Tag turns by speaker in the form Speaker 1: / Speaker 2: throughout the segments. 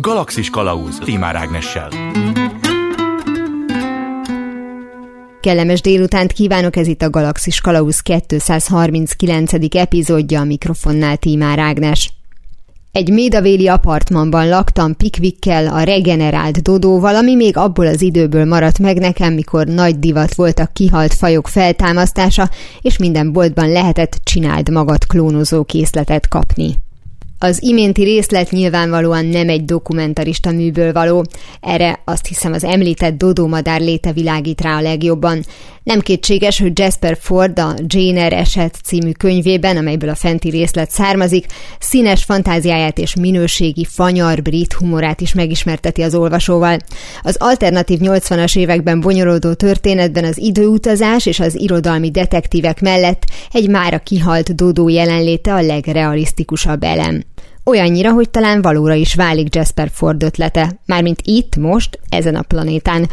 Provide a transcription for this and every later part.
Speaker 1: Galaxis Kalauz Timár Ágnessel.
Speaker 2: Kellemes délutánt kívánok, ez itt a Galaxis Kalauz 239. epizódja a mikrofonnál Tímár Ágnes. Egy médavéli apartmanban laktam Pikvikkel, a regenerált Dodóval, ami még abból az időből maradt meg nekem, mikor nagy divat volt a kihalt fajok feltámasztása, és minden boltban lehetett csináld magad klónozó készletet kapni. Az iménti részlet nyilvánvalóan nem egy dokumentarista műből való, erre azt hiszem az említett Dodó madár léte világít rá a legjobban. Nem kétséges, hogy Jasper Ford a Jane eset című könyvében, amelyből a fenti részlet származik, színes fantáziáját és minőségi fanyar brit humorát is megismerteti az olvasóval. Az alternatív 80-as években bonyolódó történetben az időutazás és az irodalmi detektívek mellett egy mára kihalt Dodó jelenléte a legrealisztikusabb elem. Olyannyira, hogy talán valóra is válik Jasper Ford ötlete, mármint itt, most, ezen a planétán.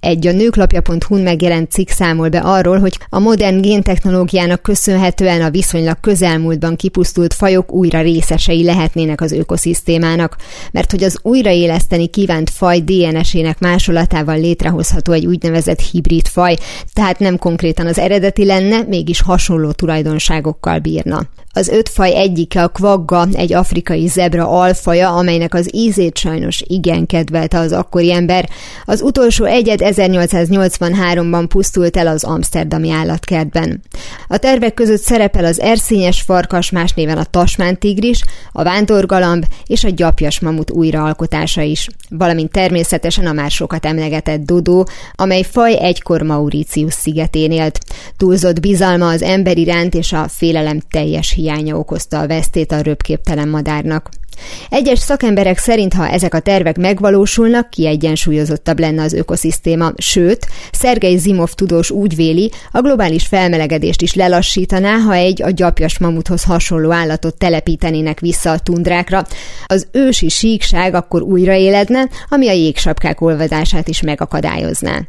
Speaker 2: Egy a nőklapja.hu-n megjelent cikk számol be arról, hogy a modern géntechnológiának köszönhetően a viszonylag közelmúltban kipusztult fajok újra részesei lehetnének az ökoszisztémának, mert hogy az újraéleszteni kívánt faj DNS-ének másolatával létrehozható egy úgynevezett hibrid faj, tehát nem konkrétan az eredeti lenne, mégis hasonló tulajdonságokkal bírna. Az öt faj egyike a kvagga, egy afrikai zebra alfaja, amelynek az ízét sajnos igen kedvelte az akkori ember. Az utolsó egyed 1883-ban pusztult el az amsterdami állatkertben. A tervek között szerepel az erszényes farkas, más néven a tasmántigris, a vándorgalamb és a gyapjas mamut újraalkotása is, valamint természetesen a már sokat emlegetett dodó, amely faj egykor Mauritius szigetén élt. Túlzott bizalma az ember iránt és a félelem teljes hiánya okozta a vesztét a röpképtelen madárnak. Egyes szakemberek szerint, ha ezek a tervek megvalósulnak, kiegyensúlyozottabb lenne az ökoszisztéma, sőt, Szergei Zimov tudós úgy véli, a globális felmelegedést is lelassítaná, ha egy a gyapjas mamuthoz hasonló állatot telepítenének vissza a tundrákra. Az ősi síkság akkor újraéledne, ami a jégsapkák olvadását is megakadályozná.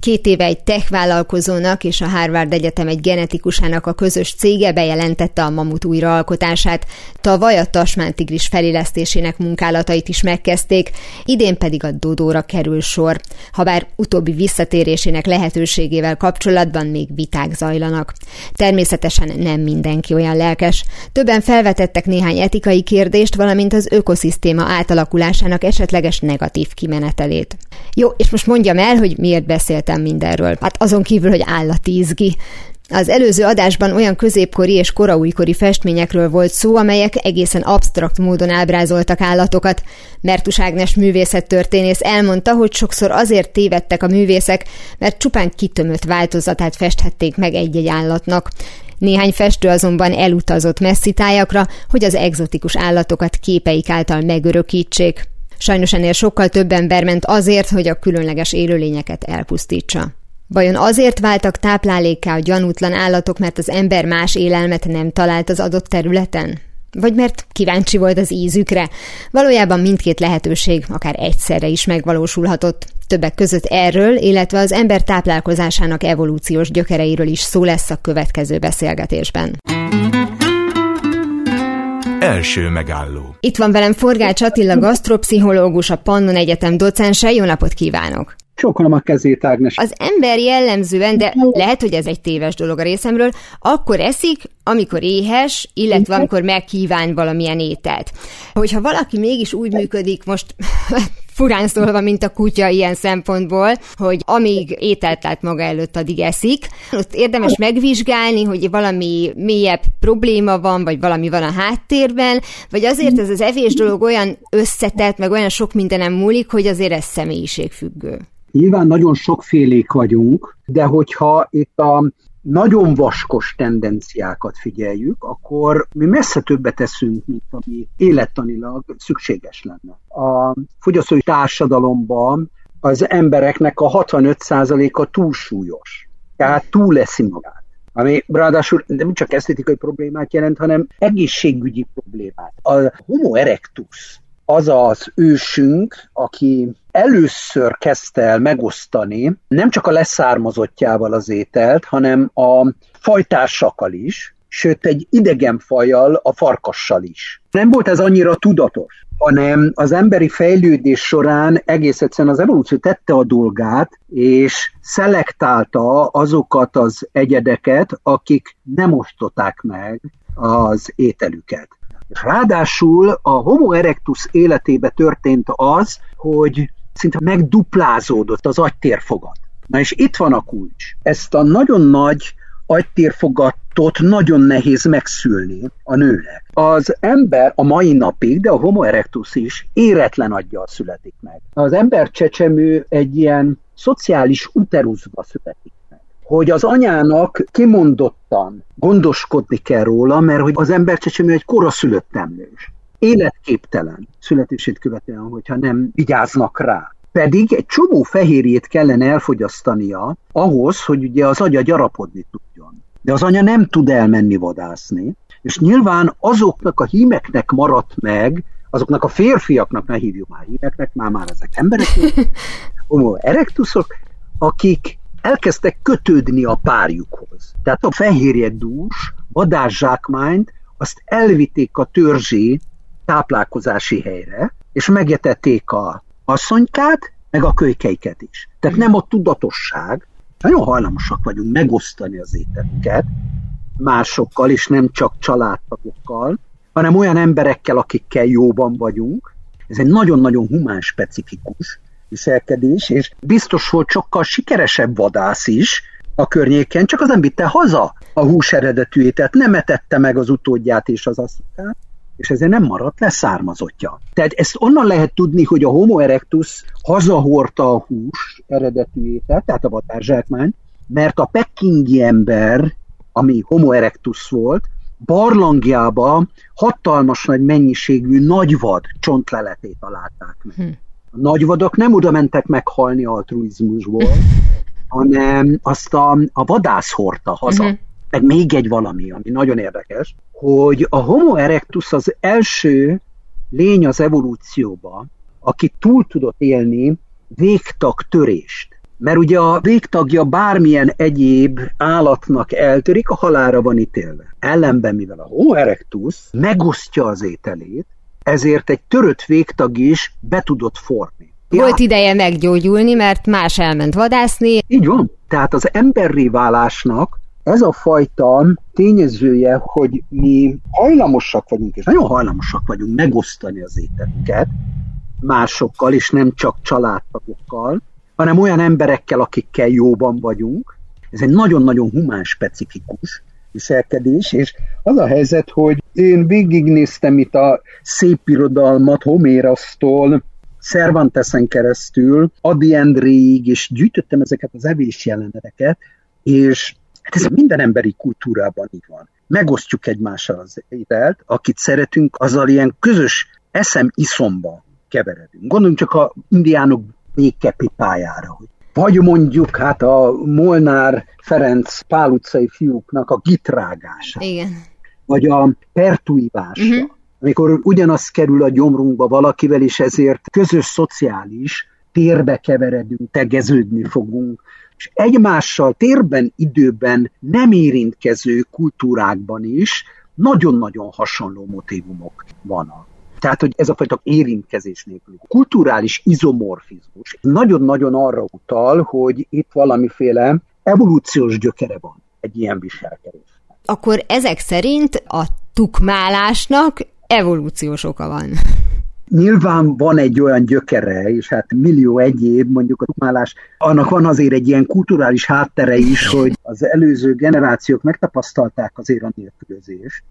Speaker 2: Két éve egy tech vállalkozónak és a Harvard Egyetem egy genetikusának a közös cége bejelentette a mamut újraalkotását. Tavaly a tasmántigris felélesztésének munkálatait is megkezdték, idén pedig a Dodóra kerül sor. Habár utóbbi visszatérésének lehetőségével kapcsolatban még viták zajlanak. Természetesen nem mindenki olyan lelkes. Többen felvetettek néhány etikai kérdést, valamint az ökoszisztéma átalakulásának esetleges negatív kimenetelét. Jó, és most mondjam el, hogy miért beszélt beszéltem mindenről. Hát azon kívül, hogy állati izgi. Az előző adásban olyan középkori és koraújkori festményekről volt szó, amelyek egészen absztrakt módon ábrázoltak állatokat. Mertus Ágnes művészettörténész elmondta, hogy sokszor azért tévedtek a művészek, mert csupán kitömött változatát festhették meg egy-egy állatnak. Néhány festő azonban elutazott messzi tájakra, hogy az egzotikus állatokat képeik által megörökítsék. Sajnos ennél sokkal több ember ment azért, hogy a különleges élőlényeket elpusztítsa. Vajon azért váltak táplálékká a gyanútlan állatok, mert az ember más élelmet nem talált az adott területen? Vagy mert kíváncsi volt az ízükre? Valójában mindkét lehetőség akár egyszerre is megvalósulhatott. Többek között erről, illetve az ember táplálkozásának evolúciós gyökereiről is szó lesz a következő beszélgetésben.
Speaker 1: Első megálló.
Speaker 2: Itt van velem Forgács Attila, gasztropszichológus, a Pannon Egyetem docense. Jó napot kívánok!
Speaker 3: Csókolom a kezét, Ágnes.
Speaker 2: Az ember jellemzően, de lehet, hogy ez egy téves dolog a részemről, akkor eszik, amikor éhes, illetve amikor megkíván valamilyen ételt. Hogyha valaki mégis úgy működik, most furán szólva, mint a kutya ilyen szempontból, hogy amíg ételt lát maga előtt, addig eszik. Ott érdemes megvizsgálni, hogy valami mélyebb probléma van, vagy valami van a háttérben, vagy azért ez az evés dolog olyan összetett, meg olyan sok mindenem múlik, hogy azért ez személyiségfüggő.
Speaker 3: Nyilván nagyon sokfélék vagyunk, de hogyha itt a nagyon vaskos tendenciákat figyeljük, akkor mi messze többet teszünk, mint ami élettanilag szükséges lenne. A fogyasztói társadalomban az embereknek a 65%-a túlsúlyos, tehát túl leszi magát. Ami ráadásul nem csak esztétikai problémát jelent, hanem egészségügyi problémát. A homo erectus, az az ősünk, aki először kezdte el megosztani nem csak a leszármazottjával az ételt, hanem a fajtársakkal is, sőt egy idegen fajjal, a farkassal is. Nem volt ez annyira tudatos, hanem az emberi fejlődés során egész egyszerűen az evolúció tette a dolgát, és szelektálta azokat az egyedeket, akik nem osztották meg az ételüket. Ráadásul a Homo erectus életébe történt az, hogy szinte megduplázódott az agytérfogat. Na és itt van a kulcs. Ezt a nagyon nagy agytérfogatot nagyon nehéz megszülni a nőnek. Az ember a mai napig, de a Homo erectus is éretlen aggyal születik meg. Az ember csecsemő egy ilyen szociális uteruszba születik. Hogy az anyának kimondottan gondoskodni kell róla, mert hogy az ember csecsemő egy koraszülött emlős. Életképtelen születését követően, hogyha nem vigyáznak rá pedig egy csomó fehérjét kellene elfogyasztania ahhoz, hogy ugye az agya gyarapodni tudjon. De az anya nem tud elmenni vadászni, és nyilván azoknak a hímeknek maradt meg, azoknak a férfiaknak, ne hívjuk már hímeknek, már már ezek emberek, homo erectusok, akik elkezdtek kötődni a párjukhoz. Tehát a fehérje dús, vadászsákmányt, azt elvitték a törzsi táplálkozási helyre, és megetették a asszonykát, meg a kölykeiket is. Tehát nem a tudatosság, nagyon hajlamosak vagyunk megosztani az ételünket másokkal, és nem csak családtagokkal, hanem olyan emberekkel, akikkel jóban vagyunk. Ez egy nagyon-nagyon humán specifikus viselkedés, és biztos volt sokkal sikeresebb vadász is a környéken, csak az nem vitte haza a hús eredetű ételt, nem etette meg az utódját és az asszonyát, és ezért nem maradt leszármazottja. Tehát ezt onnan lehet tudni, hogy a Homo erectus hazahordta a hús eredetű tehát a vadárzsákmány, mert a pekingi ember, ami Homo erectus volt, barlangjába hatalmas nagy mennyiségű nagyvad csontleletét találták meg. Hm. A nagyvadok nem oda mentek meghalni altruizmusból, hanem azt a, a vadász hordta haza. Uh-huh. Meg még egy valami, ami nagyon érdekes, hogy a Homo erectus az első lény az evolúcióba, aki túl tudott élni végtag törést. Mert ugye a végtagja bármilyen egyéb állatnak eltörik, a halára van ítélve. Ellenben, mivel a Homo erectus megosztja az ételét, ezért egy törött végtag is be tudott forni.
Speaker 2: Volt ja. ideje meggyógyulni, mert más elment vadászni.
Speaker 3: Így van. Tehát az emberré válásnak ez a fajta tényezője, hogy mi hajlamosak vagyunk, és nagyon hajlamosak vagyunk megosztani az ételünket másokkal, és nem csak családtagokkal, hanem olyan emberekkel, akikkel jóban vagyunk. Ez egy nagyon-nagyon humán specifikus viselkedés, és az a helyzet, hogy én végignéztem itt a szép irodalmat Homérasztól, Cervantesen keresztül, Adi Endréig, és gyűjtöttem ezeket az evés jeleneteket, és Hát ez minden emberi kultúrában így van. Megosztjuk egymással az ételt, akit szeretünk, azzal ilyen közös eszem iszomba keveredünk. Gondoljunk csak a indiánok békepipájára, hogy vagy mondjuk hát a Molnár Ferenc Pál utcai fiúknak a gitrágása.
Speaker 2: Igen.
Speaker 3: Vagy a pertuivásra. Uh-huh. Amikor ugyanaz kerül a gyomrunkba valakivel, és ezért közös szociális térbe keveredünk, tegeződni fogunk, és egymással térben, időben nem érintkező kultúrákban is nagyon-nagyon hasonló motivumok vannak. Tehát, hogy ez a fajta érintkezés nélkül. Kulturális izomorfizmus nagyon-nagyon arra utal, hogy itt valamiféle evolúciós gyökere van egy ilyen viselkedés.
Speaker 2: Akkor ezek szerint a tukmálásnak evolúciós oka van.
Speaker 3: Nyilván van egy olyan gyökere, és hát millió egyéb, mondjuk a tukmálás, annak van azért egy ilyen kulturális háttere is, hogy az előző generációk megtapasztalták azért a nélkülözést.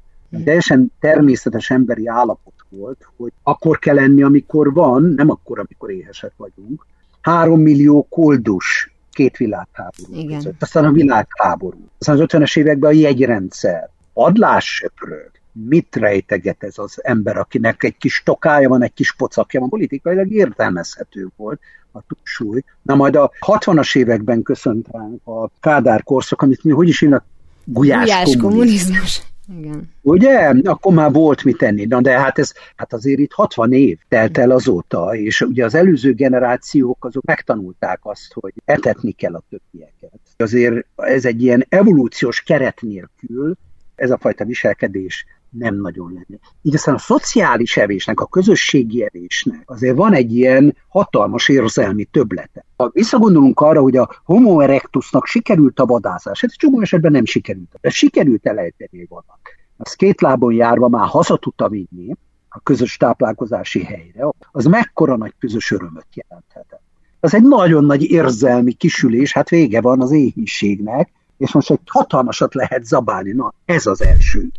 Speaker 3: Teljesen természetes emberi állapot volt, hogy akkor kell lenni, amikor van, nem akkor, amikor éhesek vagyunk. Három millió koldus két világháború Igen. között, aztán a világháború, aztán az 50-es években a jegyrendszer, padlássöprög, mit rejteget ez az ember, akinek egy kis tokája van, egy kis pocakja van, politikailag értelmezhető volt a túlsúly. Na majd a 60-as években köszönt ránk a Kádár korszak, amit mi hogy is hívnak? Gulyás, Gulyás kommunizmus. kommunizmus. Igen. Ugye? Akkor már volt mit tenni. Na de hát ez, hát azért itt 60 év telt el azóta, és ugye az előző generációk azok megtanulták azt, hogy etetni kell a többieket. Azért ez egy ilyen evolúciós keret nélkül ez a fajta viselkedés nem nagyon lenne. Így aztán a szociális evésnek, a közösségi evésnek azért van egy ilyen hatalmas érzelmi töblete. Ha visszagondolunk arra, hogy a homo erectusnak sikerült a vadászás, ez csomó esetben nem sikerült. De sikerült elejteni vannak. Az két lábon járva már haza tudta vinni a közös táplálkozási helyre, az mekkora nagy közös örömöt jelenthetett. Az egy nagyon nagy érzelmi kisülés, hát vége van az éhínségnek, és most egy hatalmasat lehet zabálni. Na, ez az első.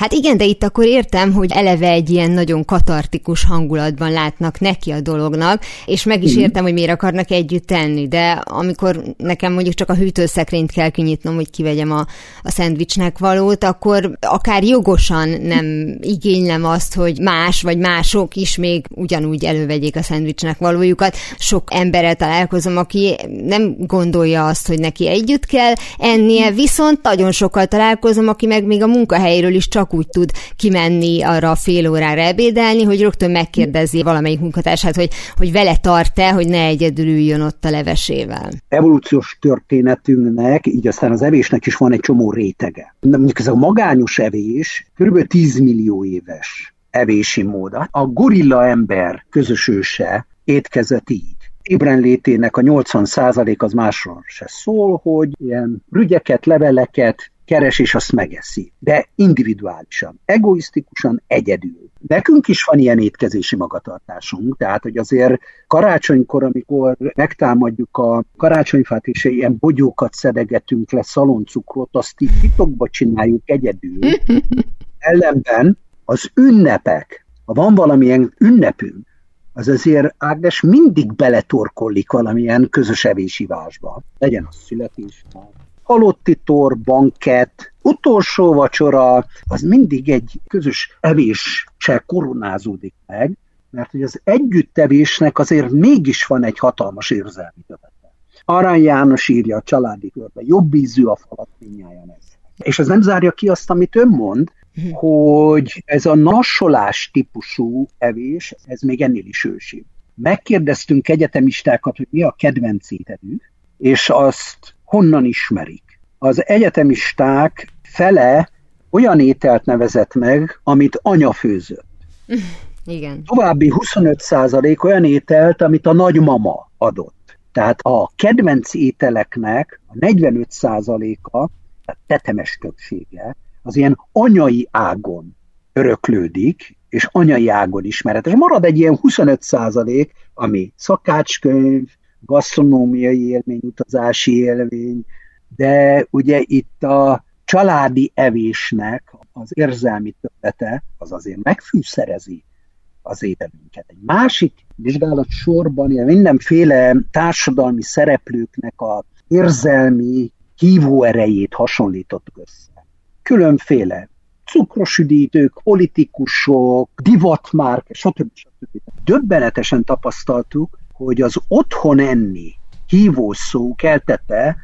Speaker 2: Hát igen, de itt akkor értem, hogy eleve egy ilyen nagyon katartikus hangulatban látnak neki a dolognak, és meg is értem, hogy miért akarnak együtt tenni, de amikor nekem mondjuk csak a hűtőszekrényt kell kinyitnom, hogy kivegyem a, a szendvicsnek valót, akkor akár jogosan nem igénylem azt, hogy más vagy mások is még ugyanúgy elővegyék a szendvicsnek valójukat. Sok emberrel találkozom, aki nem gondolja azt, hogy neki együtt kell ennie, viszont nagyon sokkal találkozom, aki meg még a munkahelyről is csak csak úgy tud kimenni arra a fél órára ebédelni, hogy rögtön megkérdezi valamelyik munkatársát, hogy, hogy vele tart-e, hogy ne egyedül üljön ott a levesével.
Speaker 3: Evolúciós történetünknek, így aztán az evésnek is van egy csomó rétege. De mondjuk ez a magányos evés kb. 10 millió éves evési mód. A gorilla ember közös őse étkezett így ébrenlétének a 80% az másról se szól, hogy ilyen rügyeket, leveleket, keres és azt megeszi. De individuálisan, egoisztikusan, egyedül. Nekünk is van ilyen étkezési magatartásunk, tehát hogy azért karácsonykor, amikor megtámadjuk a karácsonyfát, és ilyen bogyókat szedegetünk le, szaloncukrot, azt így titokba csináljuk egyedül. Ellenben az ünnepek, ha van valamilyen ünnepünk, az azért Ágnes mindig beletorkollik valamilyen közös evésivásba. Legyen az születésnap, halotti tor, banket, utolsó vacsora, az mindig egy közös evéssel koronázódik meg, mert hogy az együttevésnek azért mégis van egy hatalmas érzelmi tövete. Arany János írja a családi körbe, jobb ízű a falat minnyáján ez. És ez nem zárja ki azt, amit ön mond, hogy ez a nasolás típusú evés, ez még ennél is ősi. Megkérdeztünk egyetemistákat, hogy mi a kedvenc ételük, és azt honnan ismerik. Az egyetemisták fele olyan ételt nevezett meg, amit anya főzött.
Speaker 2: Igen.
Speaker 3: További 25% olyan ételt, amit a nagymama adott. Tehát a kedvenc ételeknek a 45%-a, tehát tetemes többsége, az ilyen anyai ágon öröklődik, és anyai ágon ismeretes. Marad egy ilyen 25 százalék, ami szakácskönyv, gasztronómiai élmény, utazási élmény, de ugye itt a családi evésnek az érzelmi többete az azért megfűszerezi az ételünket. Egy másik vizsgálat sorban ilyen mindenféle társadalmi szereplőknek a érzelmi hívóerejét hasonlítottuk össze. Különféle cukrosüdítők, politikusok, divatmárk, stb. stb. Döbbenetesen tapasztaltuk, hogy az otthon enni hívó szó keltette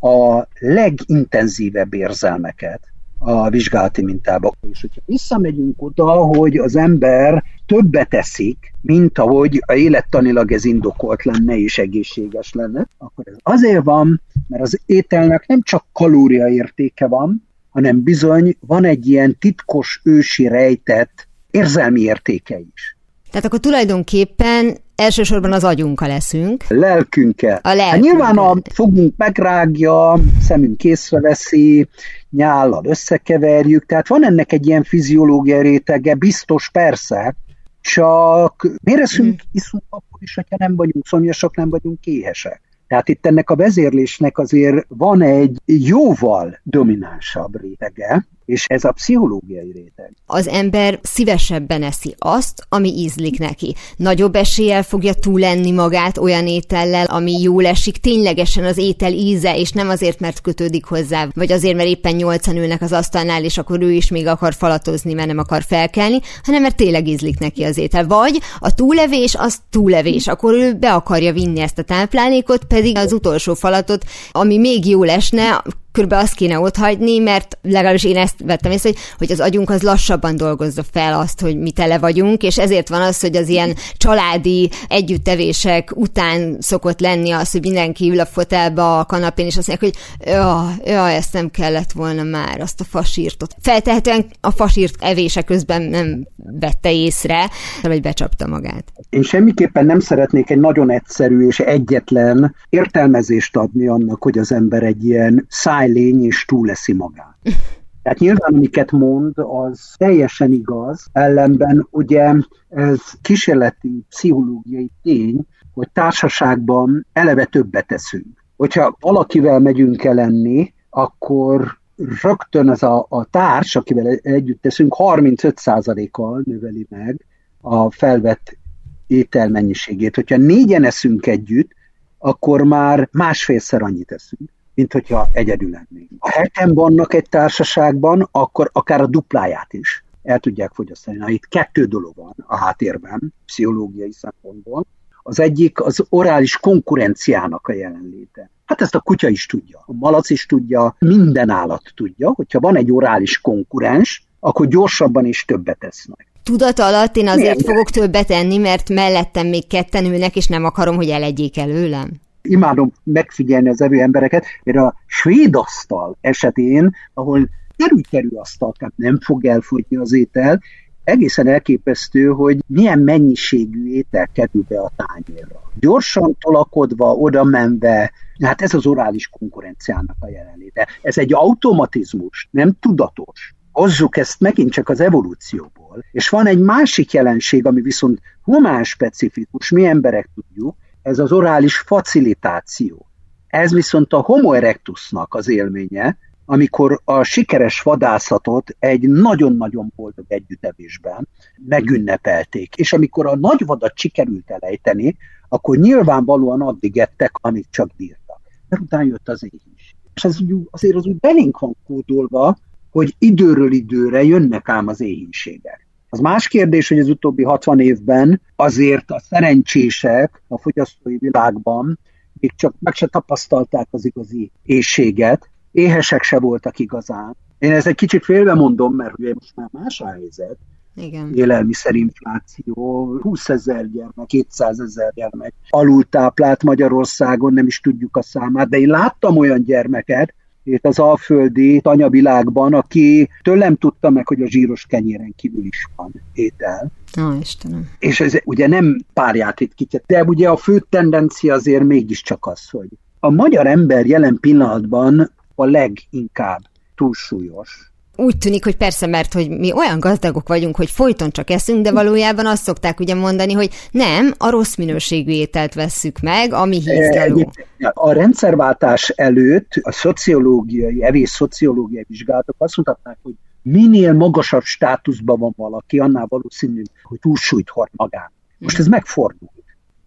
Speaker 3: a legintenzívebb érzelmeket a vizsgálati mintába. És hogyha visszamegyünk oda, hogy az ember többet eszik, mint ahogy a élettanilag ez indokolt lenne és egészséges lenne, akkor ez azért van, mert az ételnek nem csak kalóriaértéke van, hanem bizony van egy ilyen titkos, ősi rejtett érzelmi értéke is.
Speaker 2: Tehát akkor tulajdonképpen elsősorban az agyunkkal leszünk.
Speaker 3: Lelkünkkel.
Speaker 2: A lelkünkkel.
Speaker 3: Hát nyilván a fogunk megrágja, szemünk észreveszi, nyállal összekeverjük, tehát van ennek egy ilyen fiziológiai rétege, biztos persze, csak miért eszünk, mm. iszunk akkor is, hogyha nem vagyunk szomjasak, nem vagyunk éhesek. Tehát itt ennek a vezérlésnek azért van egy jóval dominánsabb rétege, és ez a pszichológiai réteg.
Speaker 2: Az ember szívesebben eszi azt, ami ízlik neki. Nagyobb eséllyel fogja túlenni magát olyan étellel, ami jól esik, ténylegesen az étel íze, és nem azért, mert kötődik hozzá, vagy azért, mert éppen nyolcan ülnek az asztalnál, és akkor ő is még akar falatozni, mert nem akar felkelni, hanem mert tényleg ízlik neki az étel. Vagy a túlevés az túlevés, akkor ő be akarja vinni ezt a táplálékot, pedig az utolsó falatot, ami még jól esne, körbe azt kéne otthagyni, mert legalábbis én ezt vettem észre, hogy, hogy az agyunk az lassabban dolgozza fel azt, hogy mi tele vagyunk, és ezért van az, hogy az ilyen családi együttevések után szokott lenni az, hogy mindenki ül a fotelba a kanapén, és azt mondják, hogy ja, ja, ezt nem kellett volna már, azt a fasírtot. Feltehetően a fasírt evése közben nem vette észre, vagy becsapta magát.
Speaker 3: Én semmiképpen nem szeretnék egy nagyon egyszerű és egyetlen értelmezést adni annak, hogy az ember egy ilyen szájlény és túleszi magát. Tehát nyilván, amiket mond, az teljesen igaz, ellenben ugye ez kísérleti pszichológiai tény, hogy társaságban eleve többet teszünk. Hogyha valakivel megyünk el enni, akkor rögtön ez a, a társ, akivel együtt teszünk, 35%-kal növeli meg a felvett ételmennyiségét. Hogyha négyen eszünk együtt, akkor már másfélszer annyit eszünk, mint hogyha egyedül lennénk. Ha heten vannak egy társaságban, akkor akár a dupláját is el tudják fogyasztani. Na, itt kettő dolog van a háttérben, pszichológiai szempontból. Az egyik az orális konkurenciának a jelenléte. Hát ezt a kutya is tudja, a malac is tudja, minden állat tudja, hogyha van egy orális konkurens, akkor gyorsabban és többet esznek.
Speaker 2: Tudat alatt én azért Milyen? fogok többet enni, mert mellettem még ketten ülnek, és nem akarom, hogy elegyék előlem.
Speaker 3: Imádom megfigyelni az evő embereket, mert a svéd asztal esetén, ahol kerül-kerül asztal, tehát nem fog elfogyni az étel, egészen elképesztő, hogy milyen mennyiségű étel kerül be a tányérra. Gyorsan tolakodva, oda menve, hát ez az orális konkurenciának a jelenléte. Ez egy automatizmus, nem tudatos. Hozzuk ezt megint csak az evolúcióból. És van egy másik jelenség, ami viszont humán specifikus, mi emberek tudjuk, ez az orális facilitáció. Ez viszont a homo erectusnak az élménye, amikor a sikeres vadászatot egy nagyon-nagyon boldog együttevésben megünnepelték. És amikor a nagy vadat sikerült elejteni, akkor nyilvánvalóan addig ettek, amit csak bírtak. Mert utána jött az éhínség. És ez azért az úgy belénk van kódolva, hogy időről időre jönnek ám az éhínségek. Az más kérdés, hogy az utóbbi 60 évben azért a szerencsések a fogyasztói világban még csak meg se tapasztalták az igazi éjséget, éhesek se voltak igazán. Én ezt egy kicsit félve mondom, mert ugye most már más a helyzet, igen. élelmiszerinfláció, 20 ezer gyermek, 200 ezer gyermek alultáplált Magyarországon, nem is tudjuk a számát, de én láttam olyan gyermeket, itt az alföldi tanyavilágban, aki tőlem tudta meg, hogy a zsíros kenyéren kívül is van étel.
Speaker 2: Ó, Istenem.
Speaker 3: És ez ugye nem párjáték kicsit, de ugye a fő tendencia azért mégiscsak az, hogy a magyar ember jelen pillanatban a leginkább túlsúlyos,
Speaker 2: úgy tűnik, hogy persze, mert hogy mi olyan gazdagok vagyunk, hogy folyton csak eszünk, de valójában azt szokták ugye mondani, hogy nem, a rossz minőségű ételt vesszük meg, ami hízlaló.
Speaker 3: A rendszerváltás előtt a szociológiai, evés szociológiai vizsgálatok azt mutatták, hogy minél magasabb státuszban van valaki, annál valószínű, hogy túlsúlyt hord magán. Most ez megfordult.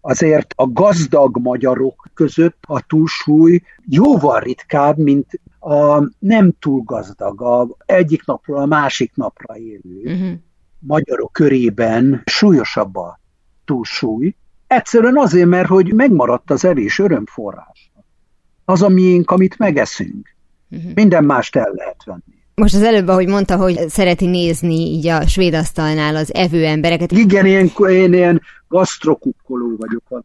Speaker 3: Azért a gazdag magyarok között a túlsúly jóval ritkább, mint a nem túl gazdag, a egyik napról a másik napra élő uh-huh. magyarok körében súlyosabb a túlsúly. Egyszerűen azért, mert hogy megmaradt az evés örömforrás. Az a miénk, amit megeszünk. Uh-huh. Minden mást el lehet venni.
Speaker 2: Most az előbb, ahogy mondta, hogy szereti nézni így a svéd asztalnál az evő embereket.
Speaker 3: Igen, én, én ilyen gasztrokukkoló vagyok.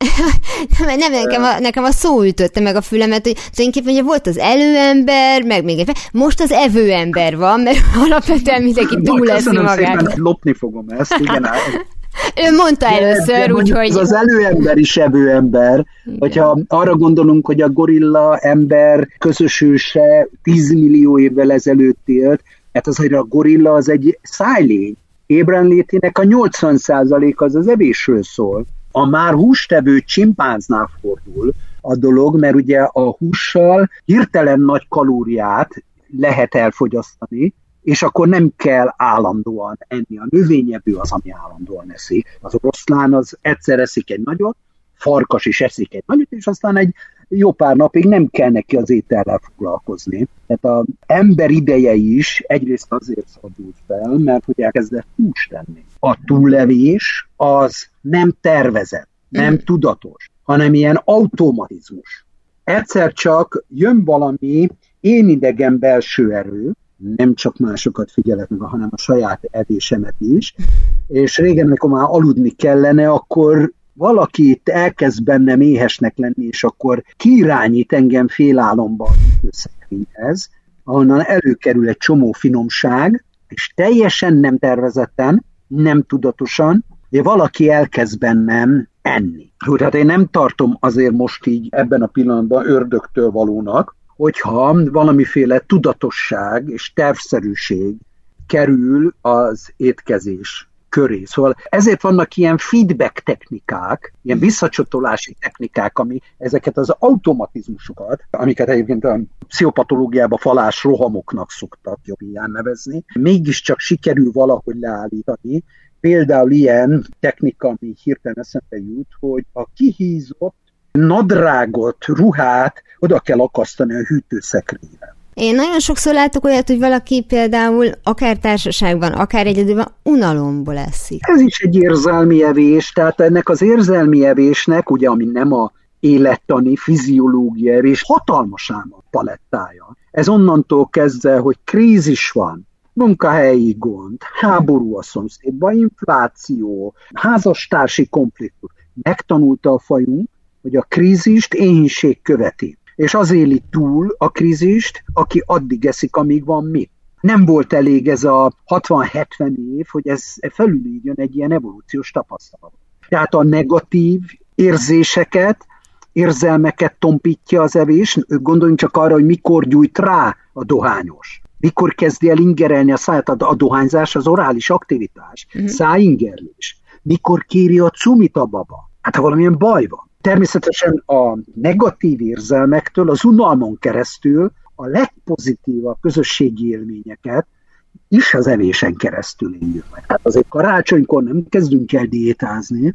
Speaker 2: nem, nem nekem, a, nekem a szó ütötte meg a fülemet, hogy tulajdonképpen ugye volt az előember, meg még egy most az evőember van, mert alapvetően mindenki túl lesz magát. Szépen,
Speaker 3: lopni fogom ezt, igen.
Speaker 2: Ő mondta először, úgyhogy...
Speaker 3: Ez az előember is evőember. Hogyha arra gondolunk, hogy a gorilla ember közösülse 10 millió évvel ezelőtt élt, hát azért a gorilla az egy szájlény. Ébrenlétének a 80% az az evésről szól. A már hústevő csimpánznál fordul a dolog, mert ugye a hússal hirtelen nagy kalóriát lehet elfogyasztani, és akkor nem kell állandóan enni. A növényevő az, ami állandóan eszi. Az oroszlán az egyszer eszik egy nagyot, farkas is eszik egy nagyot, és aztán egy jó pár napig nem kell neki az étellel foglalkozni. Tehát az ember ideje is egyrészt azért szabadult fel, mert hogy elkezdett húst tenni. A túllevés az nem tervezett, nem mm. tudatos, hanem ilyen automatizmus. Egyszer csak jön valami, én idegen belső erő, nem csak másokat figyelek meg, hanem a saját evésemet is, és régen, amikor már aludni kellene, akkor valaki itt elkezd bennem éhesnek lenni, és akkor kirányít engem félálomba a hűtőszekrényhez, ahonnan előkerül egy csomó finomság, és teljesen nem tervezetten, nem tudatosan, hogy valaki elkezd bennem enni. Úgy, hát én nem tartom azért most így ebben a pillanatban ördögtől valónak, hogyha valamiféle tudatosság és tervszerűség kerül az étkezés köré. Szóval ezért vannak ilyen feedback technikák, ilyen visszacsatolási technikák, ami ezeket az automatizmusokat, amiket egyébként a pszichopatológiában falás rohamoknak szoktak jobbján nevezni, mégiscsak sikerül valahogy leállítani, Például ilyen technika, ami hirtelen eszembe jut, hogy a kihízott nadrágot, ruhát oda kell akasztani a hűtőszekrényre.
Speaker 2: Én nagyon sokszor látok olyat, hogy valaki például akár társaságban, akár egyedülben unalomból eszik.
Speaker 3: Ez is egy érzelmi evés, tehát ennek az érzelmi evésnek, ugye ami nem a élettani, fiziológia evés, hatalmas ám a palettája. Ez onnantól kezdve, hogy krízis van, munkahelyi gond, háború a szomszédban, infláció, házastársi konfliktus. Megtanulta a fajunk, hogy a krízist éhínség követi. És az éli túl a krízist, aki addig eszik, amíg van mit. Nem volt elég ez a 60-70 év, hogy ez felülígyön egy ilyen evolúciós tapasztalat. Tehát a negatív érzéseket, érzelmeket tompítja az evés. Gondoljunk csak arra, hogy mikor gyújt rá a dohányos mikor kezdi el ingerelni a száját a dohányzás, az orális aktivitás, uh-huh. szájingerlés, mikor kéri a cumit a baba. Hát ha valamilyen baj van. Természetesen a negatív érzelmektől, az unalmon keresztül a legpozitívabb közösségi élményeket is az evésen keresztül éljük meg. Hát azért karácsonykor nem kezdünk el diétázni,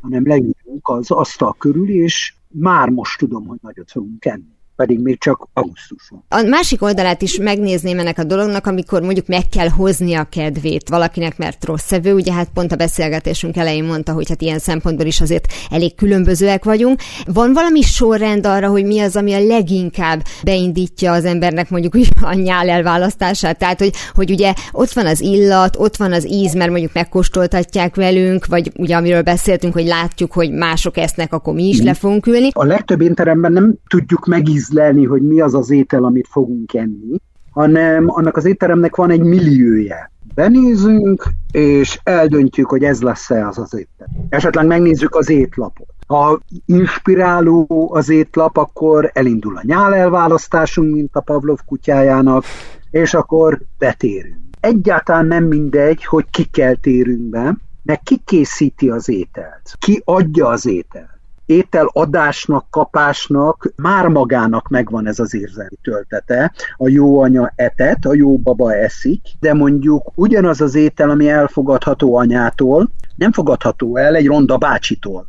Speaker 3: hanem leülünk az asztal körül, és már most tudom, hogy nagyot fogunk enni pedig még csak augusztus van.
Speaker 2: A másik oldalát is megnézném ennek a dolognak, amikor mondjuk meg kell hozni a kedvét valakinek, mert rossz szevő, ugye hát pont a beszélgetésünk elején mondta, hogy hát ilyen szempontból is azért elég különbözőek vagyunk. Van valami sorrend arra, hogy mi az, ami a leginkább beindítja az embernek mondjuk úgy a nyál elválasztását, tehát hogy, hogy ugye ott van az illat, ott van az íz, mert mondjuk megkóstoltatják velünk, vagy ugye amiről beszéltünk, hogy látjuk, hogy mások esznek, akkor mi is le fogunk ülni.
Speaker 3: A legtöbb étteremben nem tudjuk megízni ízlelni, hogy mi az az étel, amit fogunk enni, hanem annak az étteremnek van egy milliója. Benézünk, és eldöntjük, hogy ez lesz-e az az étel. Esetleg megnézzük az étlapot. Ha inspiráló az étlap, akkor elindul a nyál elválasztásunk, mint a Pavlov kutyájának, és akkor betérünk. Egyáltalán nem mindegy, hogy kikkel térünk be, meg ki készíti az ételt, ki adja az ételt ételadásnak, kapásnak már magának megvan ez az érzelmi töltete. A jó anya etet, a jó baba eszik, de mondjuk ugyanaz az étel, ami elfogadható anyától, nem fogadható el egy ronda bácsitól.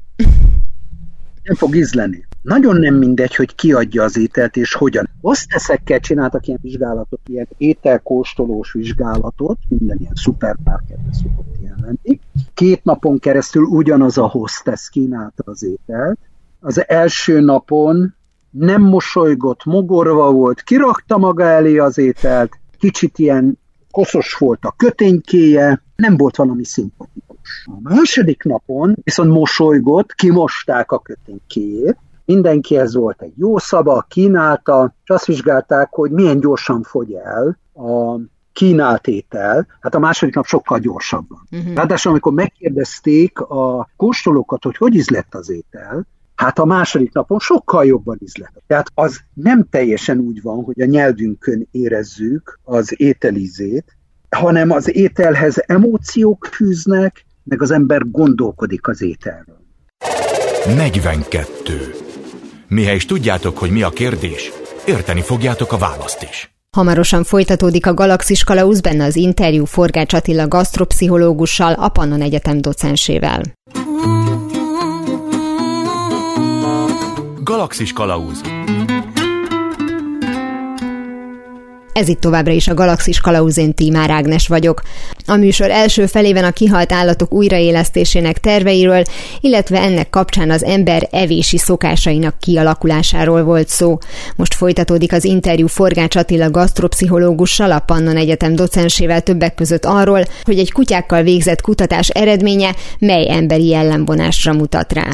Speaker 3: Nem fog ízleni. Nagyon nem mindegy, hogy ki adja az ételt és hogyan. Oszteszekkel csináltak ilyen vizsgálatot, ilyen ételkóstolós vizsgálatot, minden ilyen szupermarketben szokott ilyen. Két napon keresztül ugyanaz a hostess kínálta az ételt. Az első napon nem mosolygott, mogorva volt, kirakta maga elé az ételt, kicsit ilyen koszos volt a köténykéje, nem volt valami szimpatikus. A második napon viszont mosolygott, kimosták a köténykéjét, mindenkihez volt egy jó szava, kínálta, és azt vizsgálták, hogy milyen gyorsan fogy el a kínált étel, hát a második nap sokkal gyorsabban. Uh-huh. Ráadásul amikor megkérdezték a kóstolókat, hogy hogy ízlett az étel, hát a második napon sokkal jobban ízlett. Tehát az nem teljesen úgy van, hogy a nyelvünkön érezzük az ételízét, hanem az ételhez emóciók fűznek, meg az ember gondolkodik az ételről.
Speaker 1: 42. Mihely is tudjátok, hogy mi a kérdés, érteni fogjátok a választ is.
Speaker 2: Hamarosan folytatódik a Galaxis Kalausz benne az interjú Forgács Attila gasztropszichológussal, a Pannon Egyetem docensével.
Speaker 1: Galaxis Kalauz
Speaker 2: Ez itt továbbra is a Galaxis Kalauzén Tímár Ágnes vagyok. A műsor első felében a kihalt állatok újraélesztésének terveiről, illetve ennek kapcsán az ember evési szokásainak kialakulásáról volt szó. Most folytatódik az interjú Forgács Attila gasztropszichológussal, a Pannon Egyetem docensével többek között arról, hogy egy kutyákkal végzett kutatás eredménye mely emberi jellemvonásra mutat rá.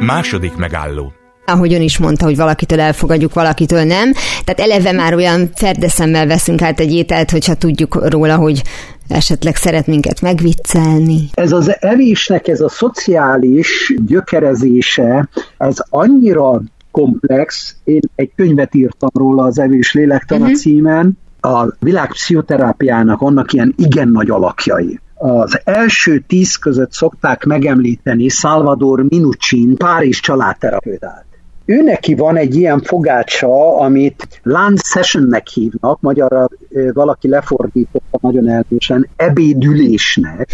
Speaker 1: Második megálló
Speaker 2: ahogy ön is mondta, hogy valakitől elfogadjuk, valakitől nem. Tehát eleve már olyan ferdeszemmel veszünk át egy ételt, hogyha tudjuk róla, hogy esetleg szeret minket megviccelni.
Speaker 3: Ez az evésnek, ez a szociális gyökerezése, ez annyira komplex. Én egy könyvet írtam róla az evés lélektana uh-huh. címen. A világ pszichoterápiának annak ilyen igen nagy alakjai. Az első tíz között szokták megemlíteni Salvador Minuchin, Párizs családterapeutát. Ő neki van egy ilyen fogácsa, amit lunch sessionnek hívnak, magyarra valaki lefordította nagyon elvősen, ebédülésnek.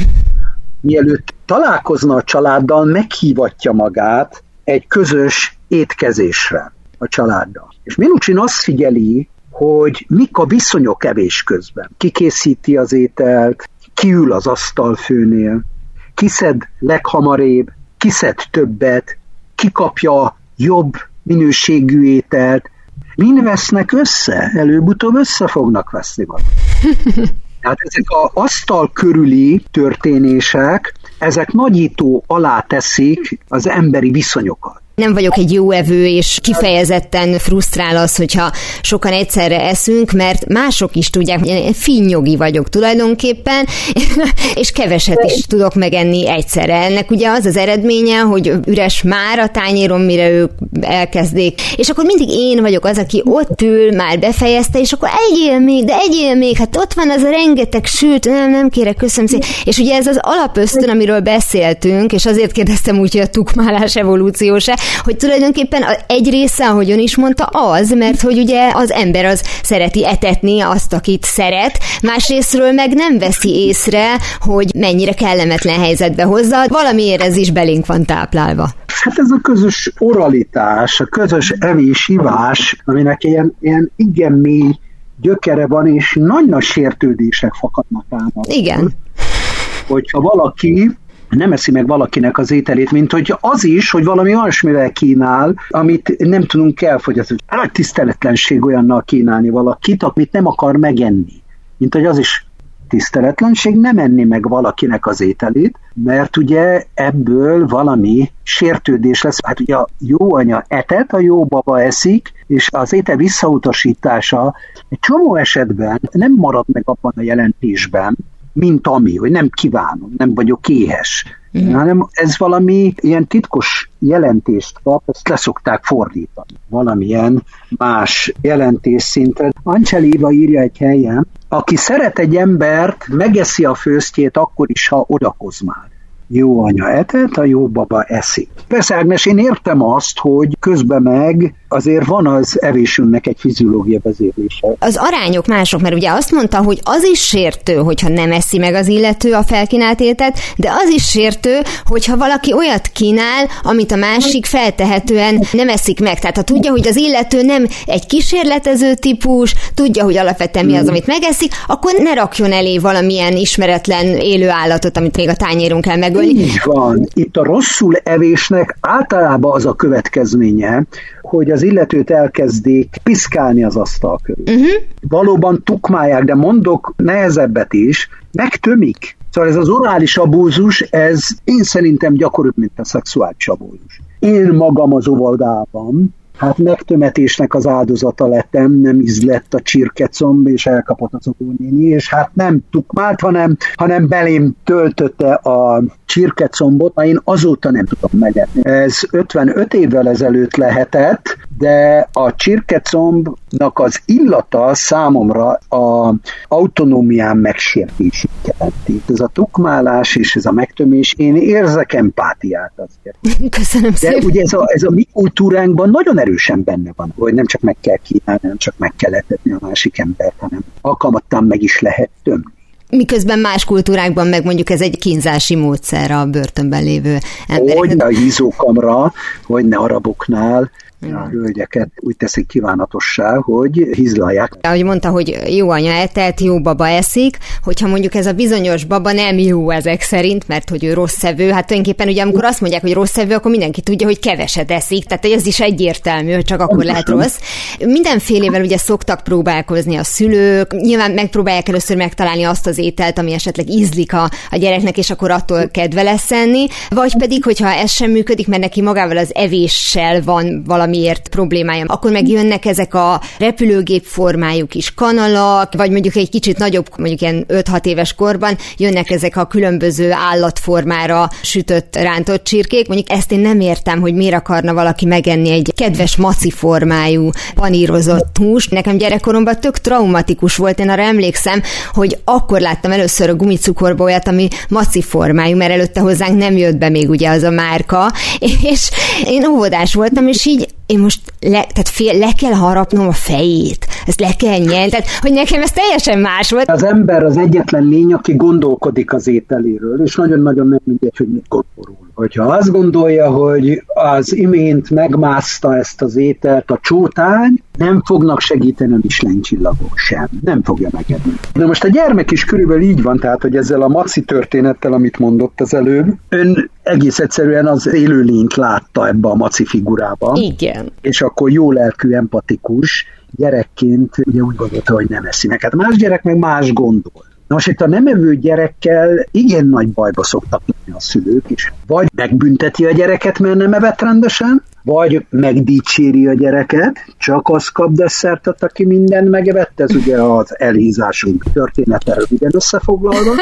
Speaker 3: Mielőtt találkozna a családdal, meghívatja magát egy közös étkezésre a családdal. És Minucsin azt figyeli, hogy mik a viszonyok evés közben. Ki készíti az ételt, kiül az asztalfőnél, kiszed leghamarabb, kiszed többet, kikapja jobb minőségű ételt, mind vesznek össze? Előbb-utóbb össze fognak veszni valamit. Tehát ezek az asztal körüli történések, ezek nagyító alá teszik az emberi viszonyokat
Speaker 2: nem vagyok egy jó evő, és kifejezetten frusztrál az, hogyha sokan egyszerre eszünk, mert mások is tudják, én finnyogi vagyok tulajdonképpen, és keveset is tudok megenni egyszerre. Ennek ugye az az eredménye, hogy üres már a tányérom, mire ők elkezdik, és akkor mindig én vagyok az, aki ott ül, már befejezte, és akkor egyél még, de egyél még, hát ott van az a rengeteg sült, nem, nem kérek, köszönöm szépen. És ugye ez az alapösztön, amiről beszéltünk, és azért kérdeztem úgy, hogy a tukmálás evolúciósa, hogy tulajdonképpen egy része, ahogy ön is mondta, az, mert hogy ugye az ember az szereti etetni azt, akit szeret, másrésztről meg nem veszi észre, hogy mennyire kellemetlen helyzetbe hozza, valamiért ez is belénk van táplálva.
Speaker 3: Hát ez a közös oralitás, a közös evés-ivás, aminek ilyen, ilyen igen mély gyökere van, és nagy-nagy sértődések fakadnak ám.
Speaker 2: Igen.
Speaker 3: Hogyha valaki nem eszi meg valakinek az ételét, mint hogy az is, hogy valami olyasmivel kínál, amit nem tudunk elfogyasztani. Nagy tiszteletlenség olyannal kínálni valakit, amit nem akar megenni. Mint hogy az is tiszteletlenség nem enni meg valakinek az ételét, mert ugye ebből valami sértődés lesz. Hát ugye a jó anya etet, a jó baba eszik, és az étel visszautasítása egy csomó esetben nem marad meg abban a jelentésben, mint ami, hogy nem kívánom, nem vagyok éhes, mm. hanem ez valami ilyen titkos jelentést kap, ezt leszokták fordítani valamilyen más jelentés szinten. Ancseléva írja egy helyen, aki szeret egy embert, megeszi a főztjét akkor is, ha odakoz már jó anya etet, a jó baba eszik. Persze, Ágnes, én értem azt, hogy közben meg azért van az evésünknek egy fiziológia vezérlése.
Speaker 2: Az arányok mások, mert ugye azt mondta, hogy az is sértő, hogyha nem eszi meg az illető a felkínált ételt, de az is sértő, hogyha valaki olyat kínál, amit a másik feltehetően nem eszik meg. Tehát ha tudja, hogy az illető nem egy kísérletező típus, tudja, hogy alapvetően mi az, amit megeszik, akkor ne rakjon elé valamilyen ismeretlen élő állatot, amit még a tányérunk kell megölni.
Speaker 3: Így van. Itt a rosszul evésnek általában az a következménye, hogy az illetőt elkezdik piszkálni az asztal körül. Uh-huh. Valóban tukmálják, de mondok nehezebbet is, megtömik. Szóval ez az orális abúzus, ez én szerintem gyakoribb, mint a szexuális abúzus. Én magam az óvodában hát megtömetésnek az áldozata lettem, nem ízlett a csirkecomb, és elkapott az óvónéni, és hát nem tukmált, hanem, hanem belém töltötte a csirkecombot, én azóta nem tudom megetni. Ez 55 évvel ezelőtt lehetett, de a csirkecombnak az illata számomra a autonómiám megsértését jelenti. Ez a tukmálás és ez a megtömés, én érzek empátiát azért.
Speaker 2: Köszönöm
Speaker 3: de
Speaker 2: szépen.
Speaker 3: ugye ez a, ez a mi kultúránkban nagyon erősen benne van, hogy nem csak meg kell kínálni, nem csak meg kell etetni a másik embert, hanem alkalmattan meg is lehet tömni
Speaker 2: miközben más kultúrákban meg mondjuk ez egy kínzási módszer a börtönben lévő embereknek.
Speaker 3: Hogy a hízókamra, hogy ne araboknál, a hölgyeket úgy teszik kívánatossá, hogy hizlalják.
Speaker 2: Ahogy mondta, hogy jó anya etett, jó baba eszik, hogyha mondjuk ez a bizonyos baba nem jó ezek szerint, mert hogy ő rossz evő, hát tulajdonképpen ugye amikor azt mondják, hogy rossz evő, akkor mindenki tudja, hogy keveset eszik, tehát ez is egyértelmű, hogy csak akkor lehet rossz. Mindenfélével ugye szoktak próbálkozni a szülők, nyilván megpróbálják először megtalálni azt az ételt, ami esetleg ízlik a, a gyereknek, és akkor attól kedve lesz enni, vagy pedig, hogyha ez sem működik, mert neki magával az evéssel van valamiért problémája, akkor megjönnek ezek a repülőgép formájú kis kanalak, vagy mondjuk egy kicsit nagyobb, mondjuk ilyen 5-6 éves korban jönnek ezek a különböző állatformára sütött rántott csirkék. Mondjuk ezt én nem értem, hogy miért akarna valaki megenni egy kedves maci formájú panírozott húst. Nekem gyerekkoromban tök traumatikus volt, én arra emlékszem, hogy akkor láttam először a gumicukorba olyat, ami maci formájú, mert előtte hozzánk nem jött be még ugye az a márka, és én óvodás voltam, és így én most le, tehát fél, le kell harapnom a fejét, ezt le kell nyelni, tehát hogy nekem ez teljesen más volt.
Speaker 3: Az ember az egyetlen lény, aki gondolkodik az ételéről, és nagyon-nagyon nem mindegy, hogy mit gondol Hogyha azt gondolja, hogy az imént megmászta ezt az ételt a csótány, nem fognak segíteni a Michelin csillagok sem. Nem fogja megenni. De most a gyermek is körülbelül így van, tehát, hogy ezzel a maci történettel, amit mondott az előbb, ön egész egyszerűen az élőlényt látta ebbe a maci figurába.
Speaker 2: Igen.
Speaker 3: És akkor jó lelkű, empatikus gyerekként ugye úgy gondolta, hogy nem eszi meg. Hát más gyerek meg más gondol. Na most itt a nem evő gyerekkel igen nagy bajba szoktak lenni a szülők is. Vagy megbünteti a gyereket, mert nem evett rendesen, vagy megdicséri a gyereket, csak az kap desszertet, aki minden megevett, ez ugye az elhízásunk története röviden összefoglalva,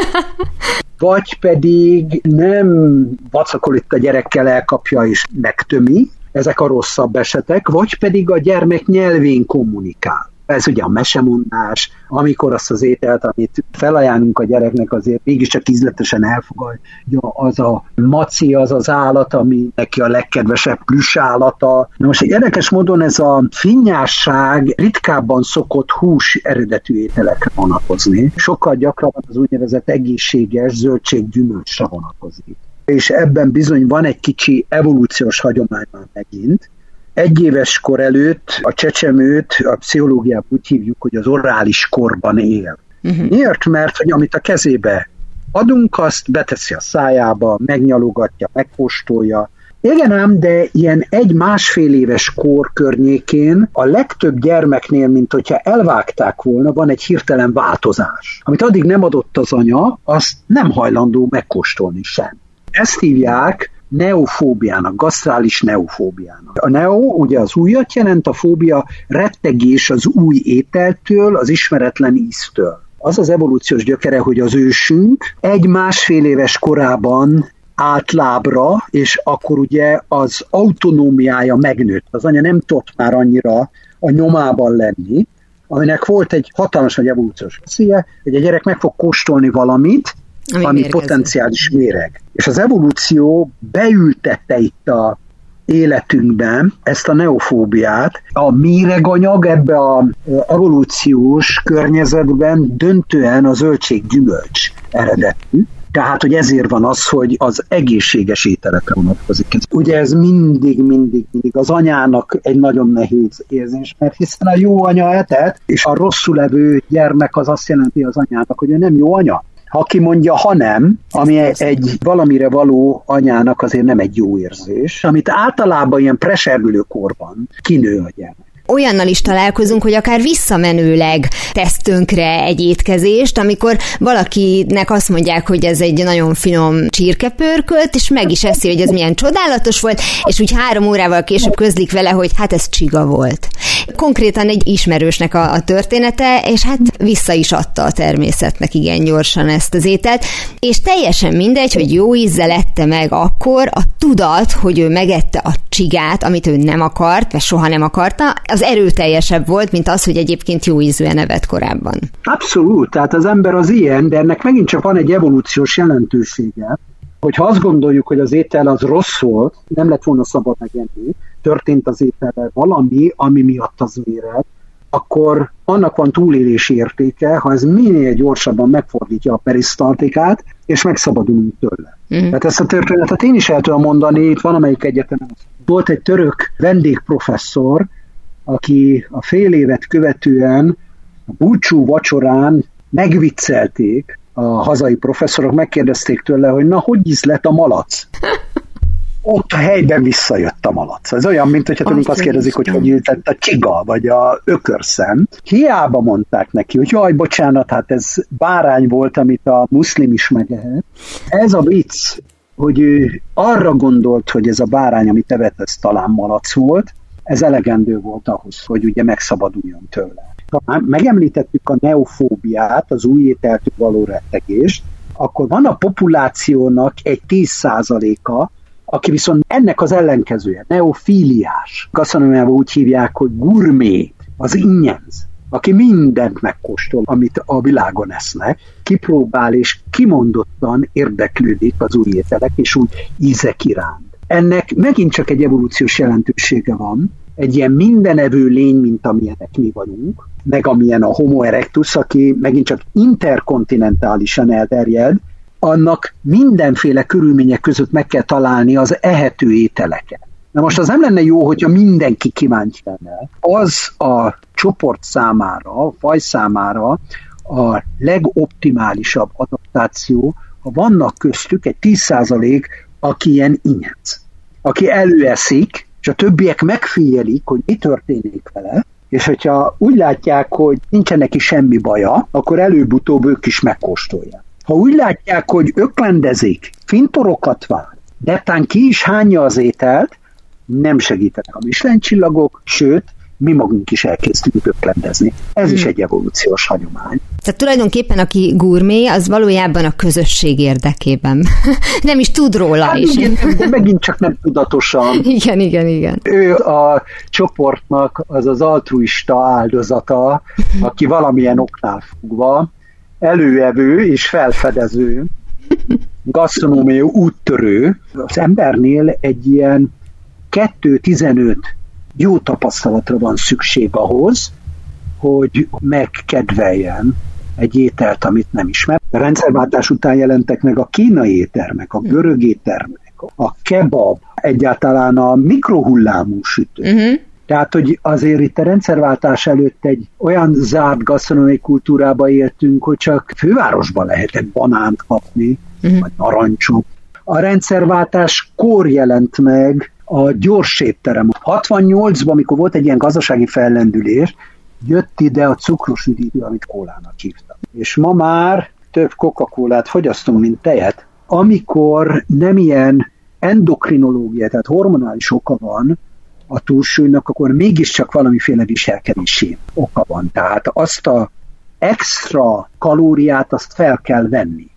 Speaker 3: vagy pedig nem vacakol itt a gyerekkel elkapja és megtömi, ezek a rosszabb esetek, vagy pedig a gyermek nyelvén kommunikál. Ez ugye a mesemondás, amikor azt az ételt, amit felajánlunk a gyereknek, azért mégiscsak ízletesen elfogadja, az a maci, az az állat, ami neki a legkedvesebb plüss állata. Na most egy érdekes módon ez a finnyásság ritkábban szokott hús eredetű ételekre vonatkozni. Sokkal gyakrabban az úgynevezett egészséges zöldséggyümölcsre vonatkozik és ebben bizony van egy kicsi evolúciós hagyomány már megint, egy éves kor előtt a csecsemőt a pszichológiában úgy hívjuk, hogy az orális korban él. Uh-huh. Miért? Mert hogy amit a kezébe adunk, azt beteszi a szájába, megnyalogatja, megkóstolja. Igen ám, de ilyen egy-másfél éves kor környékén a legtöbb gyermeknél, mint hogyha elvágták volna, van egy hirtelen változás. Amit addig nem adott az anya, azt nem hajlandó megkóstolni sem. Ezt hívják neofóbiának, gasztrális neofóbiának. A neo ugye az újat jelent, a fóbia rettegés az új ételtől, az ismeretlen íztől. Az az evolúciós gyökere, hogy az ősünk egy másfél éves korában állt lábra, és akkor ugye az autonómiája megnőtt. Az anya nem tudott már annyira a nyomában lenni, aminek volt egy hatalmas nagy evolúciós veszélye, hogy a gyerek meg fog kóstolni valamit, ami, ami potenciális méreg. És az evolúció beültette itt a életünkben ezt a neofóbiát. A méreganyag ebbe a evolúciós környezetben döntően a zöldséggyümölcs eredetű. Tehát, hogy ezért van az, hogy az egészséges ételekre vonatkozik. Ugye ez mindig, mindig, mindig az anyának egy nagyon nehéz érzés, mert hiszen a jó anya etett, és a rosszul levő gyermek az azt jelenti az anyának, hogy ő nem jó anya. Aki mondja, ha nem, ami egy valamire való anyának azért nem egy jó érzés, amit általában ilyen preservülő korban kinő a gyermek
Speaker 2: olyannal is találkozunk, hogy akár visszamenőleg tesz tönkre egy étkezést, amikor valakinek azt mondják, hogy ez egy nagyon finom csirkepörkölt, és meg is eszi, hogy ez milyen csodálatos volt, és úgy három órával később közlik vele, hogy hát ez csiga volt. Konkrétan egy ismerősnek a, a története, és hát vissza is adta a természetnek igen gyorsan ezt az ételt, és teljesen mindegy, hogy jó ízzel ette meg akkor a tudat, hogy ő megette a csigát, amit ő nem akart, vagy soha nem akarta, az erőteljesebb volt, mint az, hogy egyébként jó ízűen evett korábban.
Speaker 3: Abszolút, tehát az ember az ilyen, de ennek megint csak van egy evolúciós jelentősége, hogyha azt gondoljuk, hogy az étel az rossz volt, nem lett volna szabad megenni, történt az ételre valami, ami miatt az méreg, akkor annak van túlélési értéke, ha ez minél gyorsabban megfordítja a perisztaltikát, és megszabadulunk tőle. Mm. Tehát ezt a történetet én is el tudom mondani, itt van amelyik egyetemen Volt egy török vendégprofesszor, aki a fél évet követően a búcsú vacsorán megviccelték a hazai professzorok, megkérdezték tőle, hogy na, hogy ízlet a malac? ott a helyben visszajött a malac. Ez olyan, mint hogyha tőlünk azt kérdezik, hogy hogy ültett a csiga, vagy a ökörszem. Hiába mondták neki, hogy jaj, bocsánat, hát ez bárány volt, amit a muszlim is megehet. Ez a vicc, hogy ő arra gondolt, hogy ez a bárány, amit evett, ez talán malac volt, ez elegendő volt ahhoz, hogy ugye megszabaduljon tőle. Ha megemlítettük a neofóbiát, az új ételtől való rettegést, akkor van a populációnak egy 10%-a, aki viszont ennek az ellenkezője, neofíliás. Gasztronómiában úgy hívják, hogy gurmé, az ingyenz, aki mindent megkóstol, amit a világon esznek, kipróbál és kimondottan érdeklődik az új ételek és úgy ízek iránt. Ennek megint csak egy evolúciós jelentősége van, egy ilyen mindenevő lény, mint amilyenek mi vagyunk, meg amilyen a Homo erectus, aki megint csak interkontinentálisan elterjed, annak mindenféle körülmények között meg kell találni az ehető ételeket. Na most az nem lenne jó, hogyha mindenki kíváncsi lenne. Az a csoport számára, a faj számára a legoptimálisabb adaptáció, ha vannak köztük egy 10% aki ilyen inyenc, aki előeszik, és a többiek megfigyelik, hogy mi történik vele, és hogyha úgy látják, hogy nincsen neki semmi baja, akkor előbb-utóbb ők is megkóstolják. Ha úgy látják, hogy öklendezik, fintorokat vár, tán ki is hányja az ételt, nem segítenek a Michelin csillagok, sőt, mi magunk is elkezdtünk öklendezni. Ez hmm. is egy evolúciós hagyomány.
Speaker 2: Tehát tulajdonképpen aki gurmé, az valójában a közösség érdekében. nem is tud róla hát is.
Speaker 3: Igen, de megint csak nem tudatosan.
Speaker 2: igen, igen, igen.
Speaker 3: Ő a csoportnak az az altruista áldozata, aki valamilyen oknál fogva előevő és felfedező, gasztronómiai úttörő. Az embernél egy ilyen 2-15 jó tapasztalatra van szükség ahhoz, hogy megkedveljen egy ételt, amit nem ismer. A rendszerváltás után jelentek meg a kínai éttermek, a görög éttermek, a kebab, egyáltalán a mikrohullámú sütő. Uh-huh. Tehát, hogy azért itt a rendszerváltás előtt egy olyan zárt gasztronómiai kultúrába éltünk, hogy csak fővárosban lehetett banánt kapni, uh-huh. vagy narancsot. A rendszerváltás kor jelent meg a gyors étterem. 68-ban, amikor volt egy ilyen gazdasági fellendülés, jött ide a cukros üdítő, amit kólának hívtam. És ma már több Coca-Colát fogyasztunk, mint tejet. Amikor nem ilyen endokrinológia, tehát hormonális oka van, a túlsúlynak, akkor mégiscsak valamiféle viselkedési oka van. Tehát azt a extra kalóriát azt fel kell venni.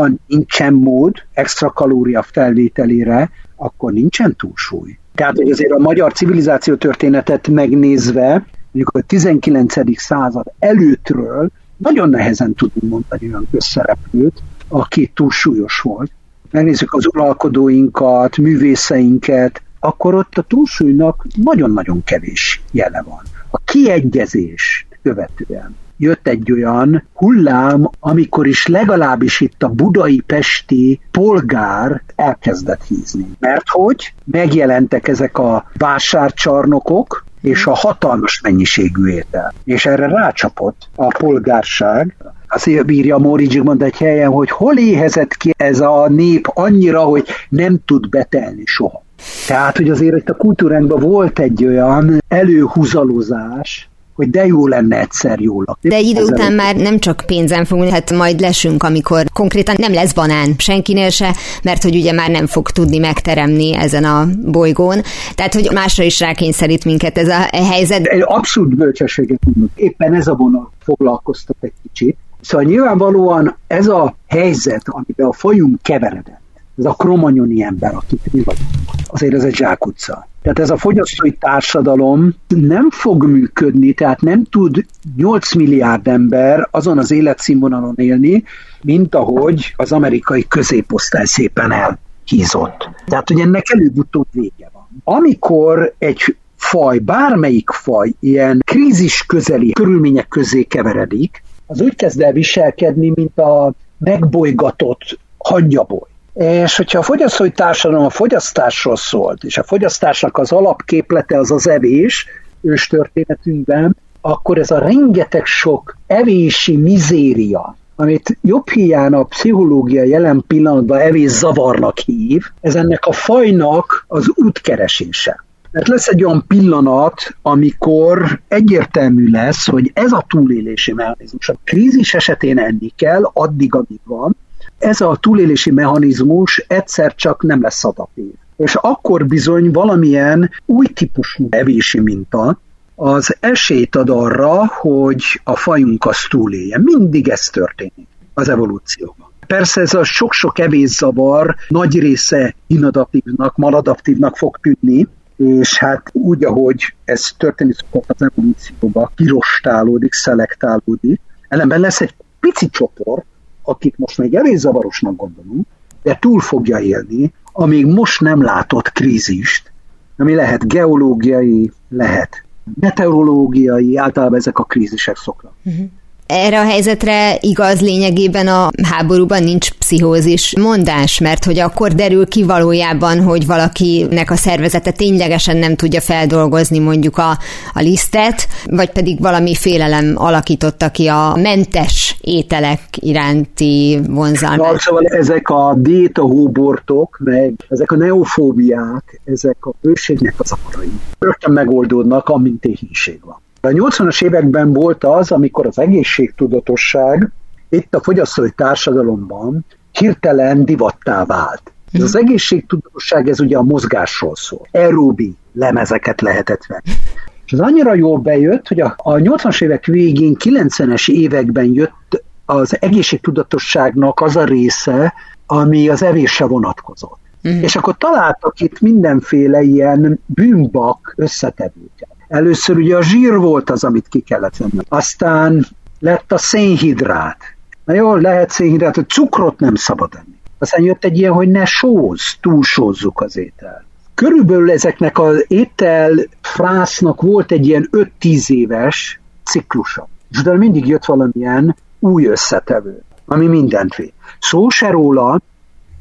Speaker 3: Ha nincsen mód extra kalória felvételére, akkor nincsen túlsúly. Tehát, hogy azért a magyar civilizáció történetet megnézve, mondjuk a 19. század előttről nagyon nehezen tudunk mondani olyan közszereplőt, aki túlsúlyos volt. Megnézzük az uralkodóinkat, művészeinket, akkor ott a túlsúlynak nagyon-nagyon kevés jele van. A kiegyezés követően jött egy olyan hullám, amikor is legalábbis itt a budai pesti polgár elkezdett hízni. Mert hogy megjelentek ezek a vásárcsarnokok, és a hatalmas mennyiségű étel. És erre rácsapott a polgárság, Azért bírja Móri mond egy helyen, hogy hol éhezett ki ez a nép annyira, hogy nem tud betelni soha. Tehát, hogy azért itt a kultúránkban volt egy olyan előhúzalozás, hogy de jó lenne egyszer jól lakni.
Speaker 2: De idő után már nem csak pénzen fogunk, hát majd lesünk, amikor konkrétan nem lesz banán senkinél se, mert hogy ugye már nem fog tudni megteremni ezen a bolygón. Tehát, hogy másra is rákényszerít minket ez a helyzet.
Speaker 3: Egy abszolút bölcsességet tudunk. Éppen ez a vonal foglalkoztat egy kicsit. Szóval nyilvánvalóan ez a helyzet, amiben a fajunk keveredett, ez a kromanyoni ember, akit mi vagyunk, azért ez egy zsákutca. Tehát ez a fogyasztói társadalom nem fog működni, tehát nem tud 8 milliárd ember azon az életszínvonalon élni, mint ahogy az amerikai középosztály szépen elhízott. Tehát, hogy ennek előbb-utóbb vége van. Amikor egy faj, bármelyik faj ilyen krízis közeli körülmények közé keveredik, az úgy kezd el viselkedni, mint a megbolygatott hangyaboly. És hogyha a fogyasztói társadalom a fogyasztásról szólt, és a fogyasztásnak az alapképlete az az evés, őstörténetünkben, akkor ez a rengeteg sok evési mizéria, amit jobb hiány a pszichológia jelen pillanatban evés zavarnak hív, ez ennek a fajnak az útkeresése. Mert lesz egy olyan pillanat, amikor egyértelmű lesz, hogy ez a túlélési mechanizmus. A krízis esetén enni kell, addig, amíg van. Ez a túlélési mechanizmus egyszer csak nem lesz adaptív. És akkor bizony valamilyen új típusú evési minta, az esélyt ad arra, hogy a fajunk az túlélje. Mindig ez történik az evolúcióban. Persze ez a sok-sok evészavar nagy része inadaptívnak, maladaptívnak fog tűnni, és hát úgy, ahogy ez történik szokott az evolúcióban, kirostálódik, szelektálódik, ellenben lesz egy pici csoport, akit most még evészavarosnak gondolunk, de túl fogja élni, amíg most nem látott krízist, ami lehet geológiai, lehet meteorológiai, általában ezek a krízisek szoknak. Uh-huh
Speaker 2: erre a helyzetre igaz lényegében a háborúban nincs pszichózis mondás, mert hogy akkor derül ki valójában, hogy valakinek a szervezete ténylegesen nem tudja feldolgozni mondjuk a, a lisztet, vagy pedig valami félelem alakította ki a mentes ételek iránti vonzalmát.
Speaker 3: Na, szóval ezek a diétahóbortok, meg ezek a neofóbiák, ezek a bőségnek az akarai. Rögtön megoldódnak, amint éhínség van. A 80-as években volt az, amikor az egészségtudatosság itt a fogyasztói társadalomban hirtelen divattá vált. Ez az egészségtudatosság, ez ugye a mozgásról szól. Aerobi lemezeket lehetett venni. És az annyira jól bejött, hogy a, a 80-as évek végén, 90-es években jött az egészségtudatosságnak az a része, ami az evésre vonatkozott. Uh-huh. És akkor találtak itt mindenféle ilyen bűnbak összetevőket. Először ugye a zsír volt az, amit ki kellett venni. Aztán lett a szénhidrát. Na jó, lehet szénhidrát, hogy cukrot nem szabad enni. Aztán jött egy ilyen, hogy ne sóz, túlsózzuk az étel. Körülbelül ezeknek az étel frásznak volt egy ilyen 5-10 éves ciklusa. És utána mindig jött valamilyen új összetevő, ami mindent vé. Szó se róla,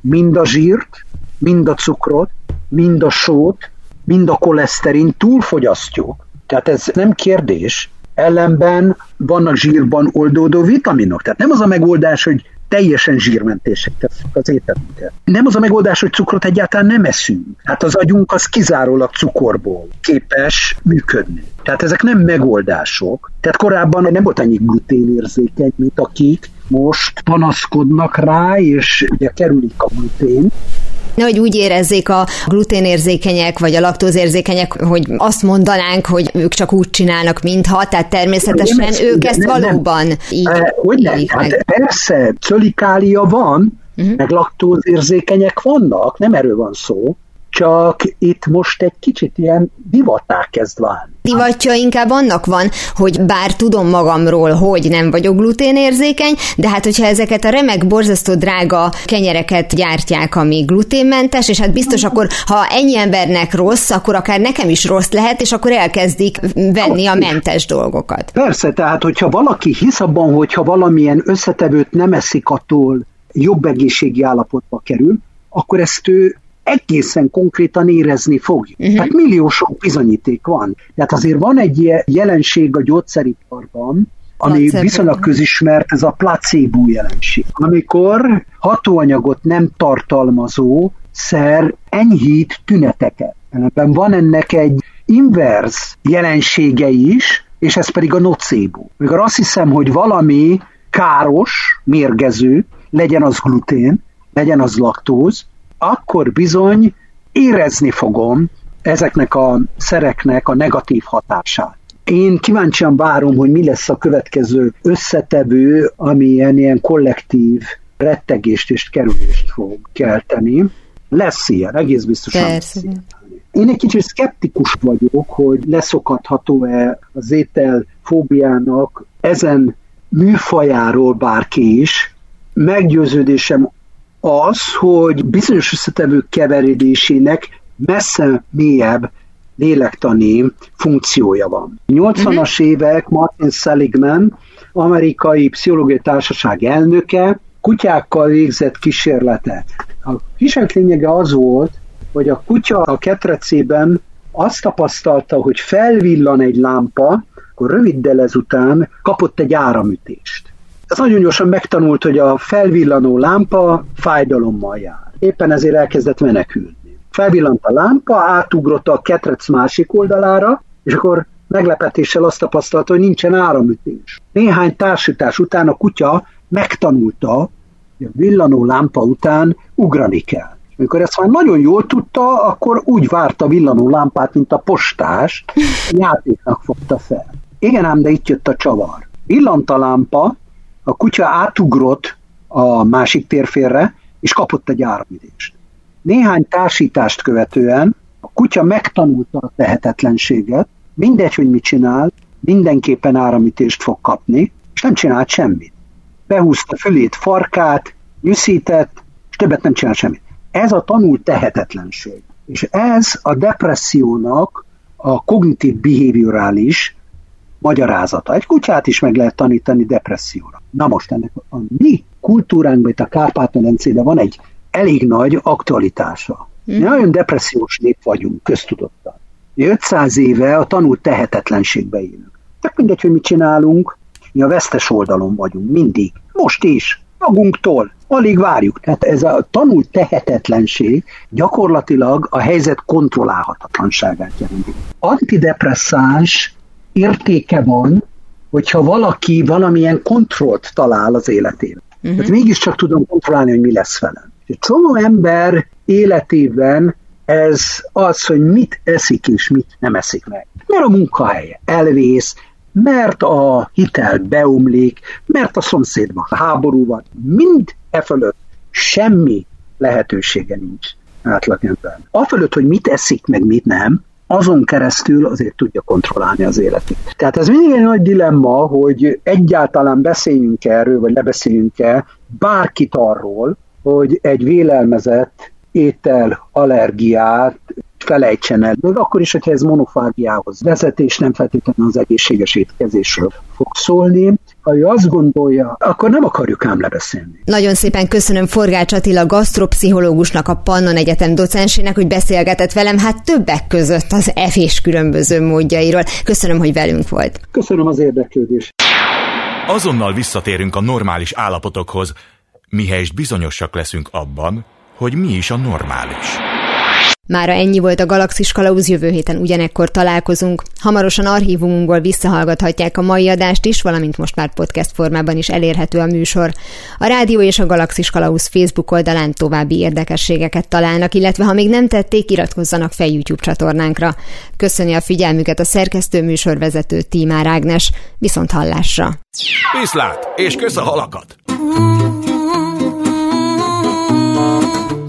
Speaker 3: mind a zsírt, mind a cukrot, mind a sót, mind a koleszterin túlfogyasztjuk. Tehát ez nem kérdés. Ellenben vannak zsírban oldódó vitaminok. Tehát nem az a megoldás, hogy teljesen zsírmentések tesszük az ételünket. Nem az a megoldás, hogy cukrot egyáltalán nem eszünk. Hát az agyunk az kizárólag cukorból képes működni. Tehát ezek nem megoldások. Tehát korábban nem volt annyi gluténérzékeny, mint akik most panaszkodnak rá, és ugye kerülik a glutén,
Speaker 2: hogy úgy érezzék a gluténérzékenyek vagy a laktózérzékenyek, hogy azt mondanánk, hogy ők csak úgy csinálnak, mintha, tehát természetesen nem, ők ezt nem, valóban nem. így
Speaker 3: Hogy nem? Hát persze, szölikália van, uh-huh. meg laktózérzékenyek vannak, nem erről van szó, csak itt most egy kicsit ilyen divatá kezd válni.
Speaker 2: Divatja inkább annak van, hogy bár tudom magamról, hogy nem vagyok gluténérzékeny, de hát hogyha ezeket a remek, borzasztó drága kenyereket gyártják, ami gluténmentes, és hát biztos akkor, ha ennyi embernek rossz, akkor akár nekem is rossz lehet, és akkor elkezdik venni a mentes dolgokat.
Speaker 3: Persze, tehát hogyha valaki hisz abban, hogyha valamilyen összetevőt nem eszik, attól jobb egészségi állapotba kerül, akkor ezt ő egészen konkrétan érezni fogjuk. Uh-huh. Tehát millió sok bizonyíték van. Tehát azért van egy ilyen jelenség a gyógyszeriparban, ami placebo. viszonylag közismert, ez a placebo jelenség. Amikor hatóanyagot nem tartalmazó szer enyhít tüneteket. Ebben van ennek egy inverz jelensége is, és ez pedig a nocebo. Amikor azt hiszem, hogy valami káros, mérgező, legyen az glutén, legyen az laktóz, akkor bizony érezni fogom ezeknek a szereknek a negatív hatását. Én kíváncsian várom, hogy mi lesz a következő összetevő, ami ilyen, ilyen kollektív rettegést és kerülést fog kelteni. Lesz ilyen, egész biztosan Persze. lesz Én egy kicsit szkeptikus vagyok, hogy leszokatható-e az étel fóbiának ezen műfajáról bárki is. Meggyőződésem az, hogy bizonyos összetevők keveredésének messze mélyebb lélektani funkciója van. 80-as uh-huh. évek Martin Seligman, amerikai pszichológiai társaság elnöke, kutyákkal végzett kísérletet. A kísérlet lényege az volt, hogy a kutya a ketrecében azt tapasztalta, hogy felvillan egy lámpa, akkor röviddel ezután kapott egy áramütést. Ez nagyon gyorsan megtanult, hogy a felvillanó lámpa fájdalommal jár. Éppen ezért elkezdett menekülni. Felvillant a lámpa, átugrott a ketrec másik oldalára, és akkor meglepetéssel azt tapasztalta, hogy nincsen áramütés. Néhány társítás után a kutya megtanulta, hogy a villanó lámpa után ugrani kell. Amikor ezt már nagyon jól tudta, akkor úgy várta a villanó lámpát, mint a postás, játéknak fogta fel. Igen ám, de itt jött a csavar. Villant a lámpa, a kutya átugrott a másik térférre, és kapott egy áramütést. Néhány társítást követően a kutya megtanulta a tehetetlenséget, mindegy, hogy mit csinál, mindenképpen áramütést fog kapni, és nem csinált semmit. Behúzta fölét farkát, nyűszített, és többet nem csinál semmit. Ez a tanult tehetetlenség. És ez a depressziónak a kognitív behaviorális magyarázata. Egy kutyát is meg lehet tanítani depresszióra. Na most ennek a mi kultúránkban, itt a Kárpát-medencében van egy elég nagy aktualitása. Mi mhm. nagyon depressziós nép vagyunk, köztudottan. 500 éve a tanult tehetetlenségbe élünk. Tehát mindegy, hogy mit csinálunk, mi a vesztes oldalon vagyunk, mindig. Most is, magunktól, alig várjuk. Tehát ez a tanult tehetetlenség gyakorlatilag a helyzet kontrollálhatatlanságát jelenti. Antidepresszáns értéke van, hogyha valaki valamilyen kontrollt talál az életében. Uh-huh. Tehát mégiscsak tudom kontrollálni, hogy mi lesz velem. Egy csomó ember életében ez az, hogy mit eszik és mit nem eszik meg. Mert a munkahelye elvész, mert a hitel beomlik, mert a szomszédban háború van, mind e fölött semmi lehetősége nincs átlagember. Afölött, hogy mit eszik, meg mit nem, azon keresztül azért tudja kontrollálni az életét. Tehát ez mindig egy nagy dilemma, hogy egyáltalán beszéljünk erről, vagy lebeszéljünk-e bárkit arról, hogy egy vélelmezett étel allergiát felejtsen el. Még akkor is, hogyha ez monofágiához vezet, és nem feltétlenül az egészséges étkezésről fog szólni. Ha ő azt gondolja, akkor nem akarjuk ám lebeszélni.
Speaker 2: Nagyon szépen köszönöm Forgács Attila gasztropszichológusnak, a Pannon Egyetem docensének, hogy beszélgetett velem, hát többek között az evés különböző módjairól. Köszönöm, hogy velünk volt.
Speaker 3: Köszönöm az érdeklődést.
Speaker 1: Azonnal visszatérünk a normális állapotokhoz, mihelyest bizonyosak leszünk abban, hogy mi is a normális.
Speaker 2: Mára ennyi volt a Galaxis Kalauz, jövő héten ugyanekkor találkozunk. Hamarosan archívumunkból visszahallgathatják a mai adást is, valamint most már podcast formában is elérhető a műsor. A Rádió és a Galaxis Kalauz Facebook oldalán további érdekességeket találnak, illetve ha még nem tették, iratkozzanak fel YouTube csatornánkra. Köszöni a figyelmüket a szerkesztő műsorvezető Tímár Ágnes. Viszont hallásra!
Speaker 1: Viszlát, és kösz a halakat!